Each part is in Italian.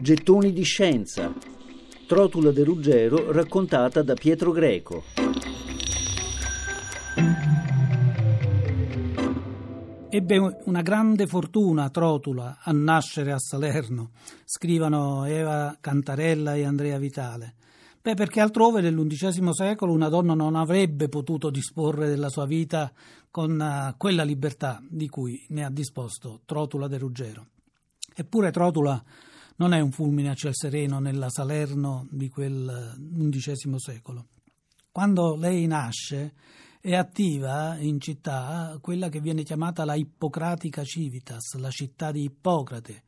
Gettoni di scienza. Trotula de Ruggero raccontata da Pietro Greco. Ebbe una grande fortuna Trotula a nascere a Salerno, scrivono Eva Cantarella e Andrea Vitale. Beh, perché altrove nell'undicesimo secolo una donna non avrebbe potuto disporre della sua vita con uh, quella libertà di cui ne ha disposto Trotula de Ruggero. Eppure Trotula non è un fulmine a ciel sereno nella Salerno di quel undicesimo secolo. Quando lei nasce è attiva in città quella che viene chiamata la Ippocratica Civitas, la città di Ippocrate.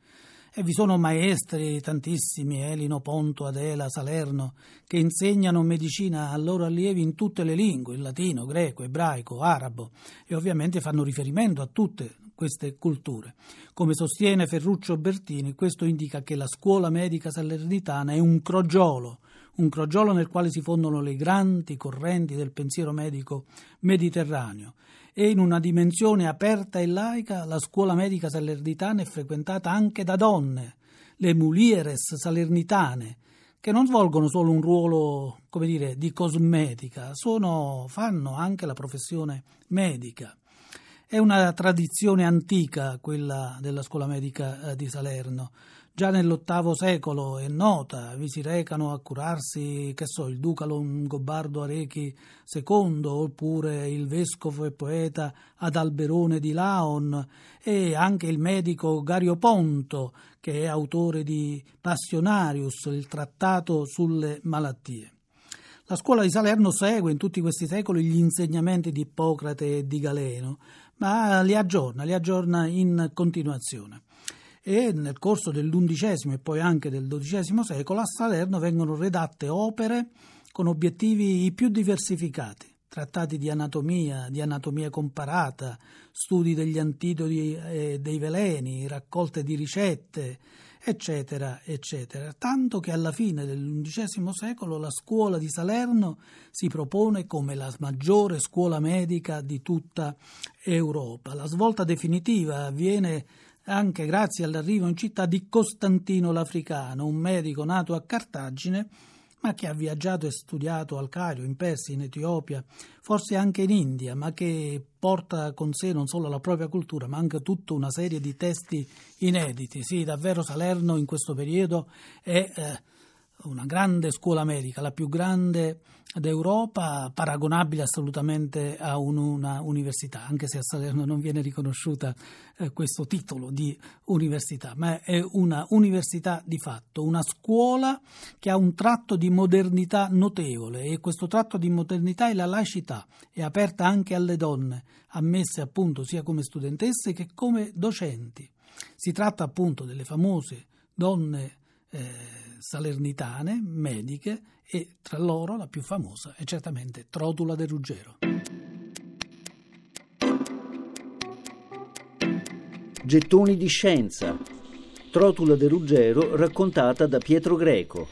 E vi sono maestri tantissimi, Elino, Ponto, Adela, Salerno, che insegnano medicina ai loro allievi in tutte le lingue, il latino, greco, ebraico, arabo, e ovviamente fanno riferimento a tutte queste culture. Come sostiene Ferruccio Bertini, questo indica che la scuola medica salernitana è un crogiolo, un crogiolo nel quale si fondono le grandi correnti del pensiero medico mediterraneo e in una dimensione aperta e laica la scuola medica salernitana è frequentata anche da donne, le mulieres salernitane, che non svolgono solo un ruolo, come dire, di cosmetica, sono, fanno anche la professione medica. È una tradizione antica quella della scuola medica eh, di Salerno. Già nell'VIII secolo è nota, vi si recano a curarsi, che so, il duca Longobardo Arechi II, oppure il vescovo e poeta Adalberone di Laon e anche il medico Gario Ponto, che è autore di Passionarius, il trattato sulle malattie. La scuola di Salerno segue in tutti questi secoli gli insegnamenti di Ippocrate e di Galeno, ma li aggiorna, li aggiorna in continuazione. E nel corso dell'undicesimo e poi anche del dodicesimo secolo a Salerno vengono redatte opere con obiettivi più diversificati trattati di anatomia, di anatomia comparata, studi degli antidoti e dei veleni, raccolte di ricette, eccetera, eccetera. Tanto che alla fine dell'undicesimo secolo la scuola di Salerno si propone come la maggiore scuola medica di tutta Europa. La svolta definitiva avviene anche grazie all'arrivo in città di Costantino l'Africano, un medico nato a Cartagine ma che ha viaggiato e studiato al Cairo, in Persia, in Etiopia, forse anche in India, ma che porta con sé non solo la propria cultura, ma anche tutta una serie di testi inediti. Sì, davvero Salerno in questo periodo è eh, una grande scuola medica, la più grande d'Europa, paragonabile assolutamente a un, una università, anche se a Salerno non viene riconosciuta eh, questo titolo di università, ma è una università di fatto, una scuola che ha un tratto di modernità notevole e questo tratto di modernità è la laicità, è aperta anche alle donne, ammesse appunto sia come studentesse che come docenti. Si tratta appunto delle famose donne eh, salernitane, mediche, e tra loro la più famosa è certamente Trotula de Ruggero. Gettoni di scienza. Trotula de Ruggero raccontata da Pietro Greco.